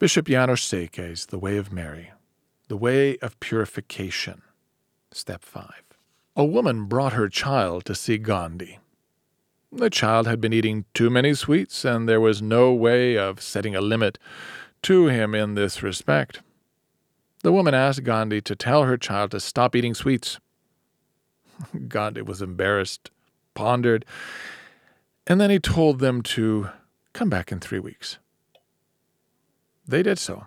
Bishop János Székely's The Way of Mary, The Way of Purification. Step 5. A woman brought her child to see Gandhi. The child had been eating too many sweets, and there was no way of setting a limit to him in this respect. The woman asked Gandhi to tell her child to stop eating sweets. Gandhi was embarrassed, pondered, and then he told them to come back in three weeks. They did so.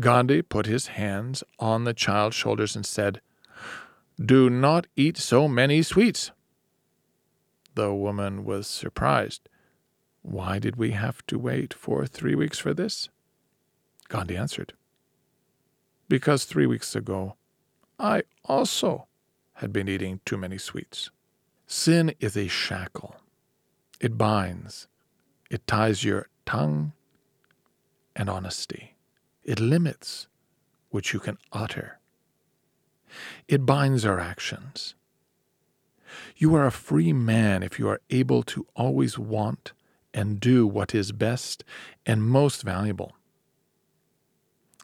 Gandhi put his hands on the child's shoulders and said, Do not eat so many sweets. The woman was surprised. Why did we have to wait for three weeks for this? Gandhi answered, Because three weeks ago I also had been eating too many sweets. Sin is a shackle. It binds, it ties your tongue and honesty. It limits which you can utter. It binds our actions. You are a free man if you are able to always want and do what is best and most valuable.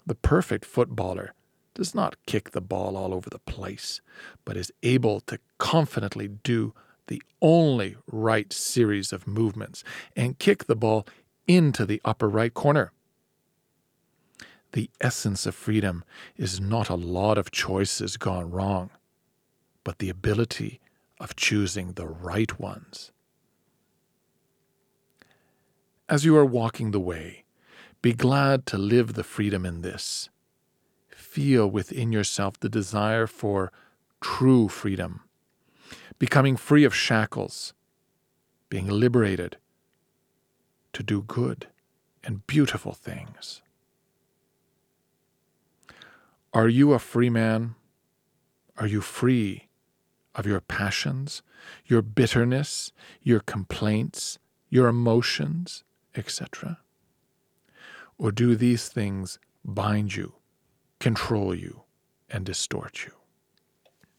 The perfect footballer does not kick the ball all over the place, but is able to confidently do the only right series of movements and kick the ball into the upper right corner. The essence of freedom is not a lot of choices gone wrong, but the ability of choosing the right ones. As you are walking the way, be glad to live the freedom in this. Feel within yourself the desire for true freedom, becoming free of shackles, being liberated to do good and beautiful things. Are you a free man? Are you free of your passions, your bitterness, your complaints, your emotions, etc.? Or do these things bind you, control you, and distort you?